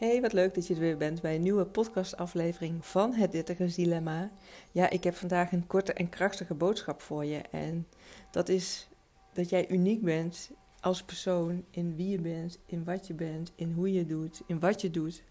Hey, wat leuk dat je er weer bent bij een nieuwe podcastaflevering van Het Dittigers Dilemma. Ja, ik heb vandaag een korte en krachtige boodschap voor je. En dat is dat jij uniek bent als persoon in wie je bent, in wat je bent, in hoe je doet, in wat je doet.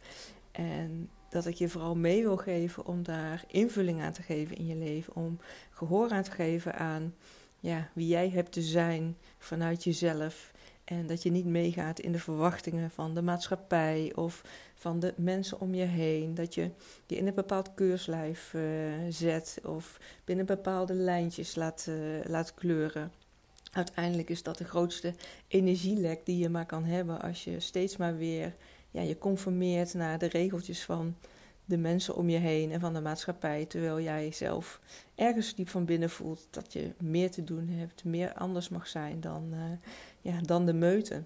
En dat ik je vooral mee wil geven om daar invulling aan te geven in je leven. Om gehoor aan te geven aan ja, wie jij hebt te zijn vanuit jezelf. En dat je niet meegaat in de verwachtingen van de maatschappij of van de mensen om je heen. Dat je je in een bepaald keurslijf uh, zet of binnen bepaalde lijntjes laat, uh, laat kleuren. Uiteindelijk is dat de grootste energielek die je maar kan hebben als je steeds maar weer ja, je conformeert naar de regeltjes van de mensen om je heen en van de maatschappij. Terwijl jij zelf ergens diep van binnen voelt dat je meer te doen hebt, meer anders mag zijn dan, uh, ja, dan de meute.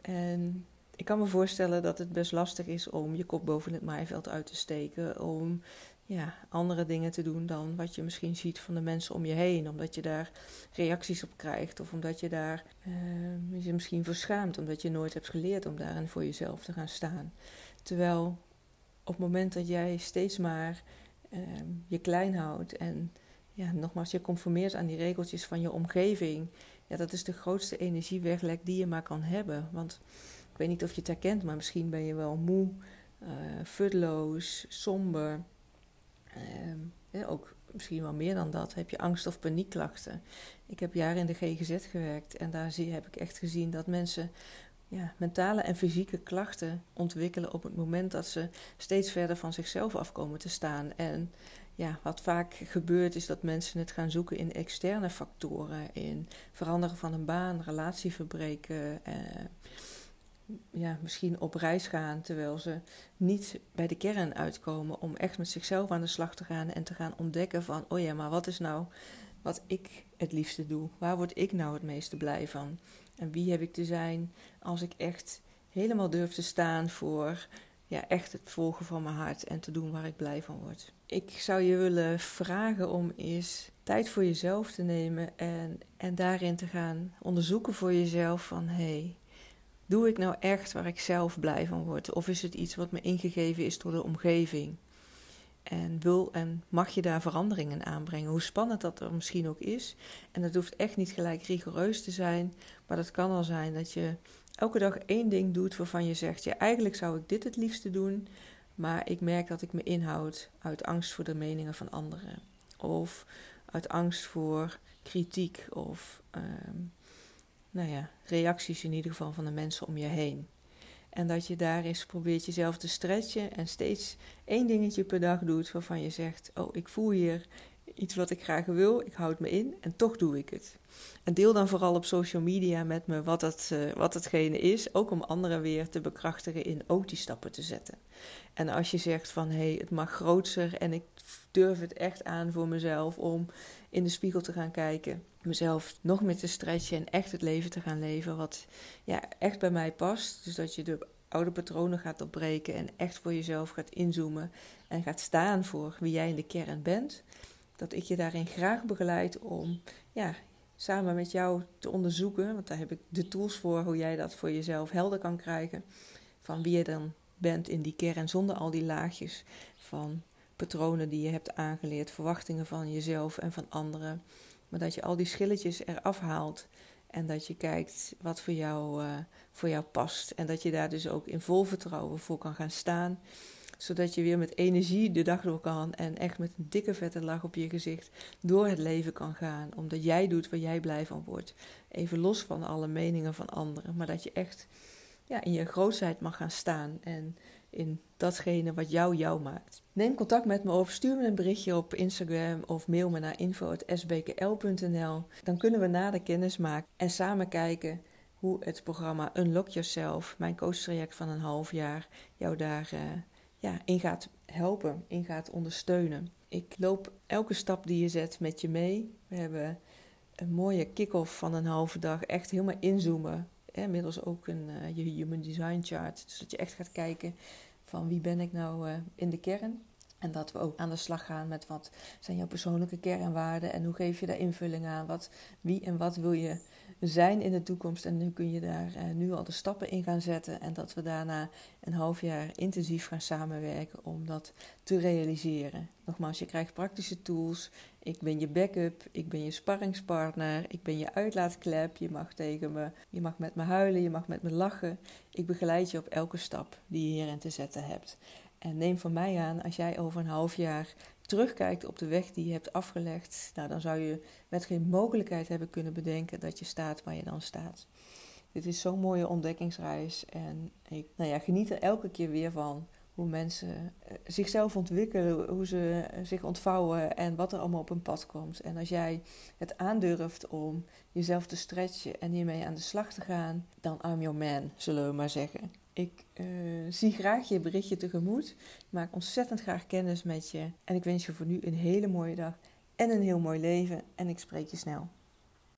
En ik kan me voorstellen dat het best lastig is om je kop boven het maaiveld uit te steken. Om ja, andere dingen te doen dan wat je misschien ziet van de mensen om je heen. Omdat je daar reacties op krijgt. Of omdat je daar uh, je misschien verschaamt. Omdat je nooit hebt geleerd om daarin voor jezelf te gaan staan. Terwijl op het moment dat jij steeds maar uh, je klein houdt. En ja, nogmaals, je conformeert aan die regeltjes van je omgeving. Ja, dat is de grootste energieweglek die je maar kan hebben. Want ik weet niet of je het herkent, maar misschien ben je wel moe, uh, futloos, somber. Uh, ook misschien wel meer dan dat. Heb je angst of paniekklachten? Ik heb jaren in de GGZ gewerkt en daar zie, heb ik echt gezien dat mensen ja, mentale en fysieke klachten ontwikkelen op het moment dat ze steeds verder van zichzelf afkomen te staan. En ja, wat vaak gebeurt is dat mensen het gaan zoeken in externe factoren, in veranderen van een baan, relatieverbreken. Eh, ja, misschien op reis gaan terwijl ze niet bij de kern uitkomen om echt met zichzelf aan de slag te gaan en te gaan ontdekken van, oh ja, maar wat is nou wat ik het liefste doe? Waar word ik nou het meeste blij van? En wie heb ik te zijn als ik echt helemaal durf te staan voor ja, echt het volgen van mijn hart en te doen waar ik blij van word? Ik zou je willen vragen om eens tijd voor jezelf te nemen en, en daarin te gaan onderzoeken voor jezelf van hé, hey, Doe ik nou echt waar ik zelf blij van word? Of is het iets wat me ingegeven is door de omgeving? En wil en mag je daar veranderingen aanbrengen? Hoe spannend dat er misschien ook is. En dat hoeft echt niet gelijk rigoureus te zijn. Maar dat kan al zijn dat je elke dag één ding doet waarvan je zegt: ja, eigenlijk zou ik dit het liefste doen. Maar ik merk dat ik me inhoud uit angst voor de meningen van anderen. Of uit angst voor kritiek. Of ehm, nou ja, reacties in ieder geval van de mensen om je heen. En dat je daar eens probeert jezelf te stretchen en steeds één dingetje per dag doet waarvan je zegt: Oh, ik voel hier iets wat ik graag wil, ik houd me in en toch doe ik het. En deel dan vooral op social media met me wat, het, uh, wat hetgene is, ook om anderen weer te bekrachtigen in ook die stappen te zetten. En als je zegt van hé, hey, het mag groter en ik durf het echt aan voor mezelf om in de spiegel te gaan kijken, mezelf nog meer te stretchen en echt het leven te gaan leven wat ja, echt bij mij past. Dus dat je de oude patronen gaat opbreken en echt voor jezelf gaat inzoomen en gaat staan voor wie jij in de kern bent. Dat ik je daarin graag begeleid om ja, samen met jou te onderzoeken, want daar heb ik de tools voor hoe jij dat voor jezelf helder kan krijgen. Van wie je dan bent in die kern zonder al die laagjes van patronen die je hebt aangeleerd, verwachtingen van jezelf en van anderen. Maar dat je al die schilletjes eraf haalt en dat je kijkt wat voor jou, uh, voor jou past. En dat je daar dus ook in vol vertrouwen voor kan gaan staan. Zodat je weer met energie de dag door kan en echt met een dikke vette lach op je gezicht door het leven kan gaan. Omdat jij doet waar jij blij van wordt. Even los van alle meningen van anderen. Maar dat je echt ja, in je grootheid mag gaan staan. En in datgene wat jou jou maakt. Neem contact met me op, stuur me een berichtje op Instagram of mail me naar info.sbkl.nl. Dan kunnen we nader kennis maken en samen kijken hoe het programma Unlock Yourself, mijn coachtraject van een half jaar, jou daar uh, ja, in gaat helpen, in gaat ondersteunen. Ik loop elke stap die je zet met je mee. We hebben een mooie kick-off van een halve dag, echt helemaal inzoomen inmiddels ook een uh, je Human Design Chart. Dus dat je echt gaat kijken van wie ben ik nou uh, in de kern. En dat we ook aan de slag gaan met wat zijn jouw persoonlijke kernwaarden en hoe geef je daar invulling aan. Wat, wie en wat wil je zijn in de toekomst. En nu kun je daar uh, nu al de stappen in gaan zetten. En dat we daarna een half jaar intensief gaan samenwerken om dat te realiseren. Nogmaals, je krijgt praktische tools. Ik ben je backup, ik ben je sparringspartner, ik ben je uitlaatklep. Je mag tegen me, je mag met me huilen, je mag met me lachen. Ik begeleid je op elke stap die je hierin te zetten hebt. En neem van mij aan, als jij over een half jaar terugkijkt op de weg die je hebt afgelegd, nou, dan zou je met geen mogelijkheid hebben kunnen bedenken dat je staat waar je dan staat. Dit is zo'n mooie ontdekkingsreis en ik nou ja, geniet er elke keer weer van hoe mensen eh, zichzelf ontwikkelen, hoe ze zich ontvouwen en wat er allemaal op een pad komt. En als jij het aandurft om jezelf te stretchen en hiermee aan de slag te gaan, dan I'm your man, zullen we maar zeggen. Ik uh, zie graag je berichtje tegemoet. Ik maak ontzettend graag kennis met je. En ik wens je voor nu een hele mooie dag en een heel mooi leven. En ik spreek je snel.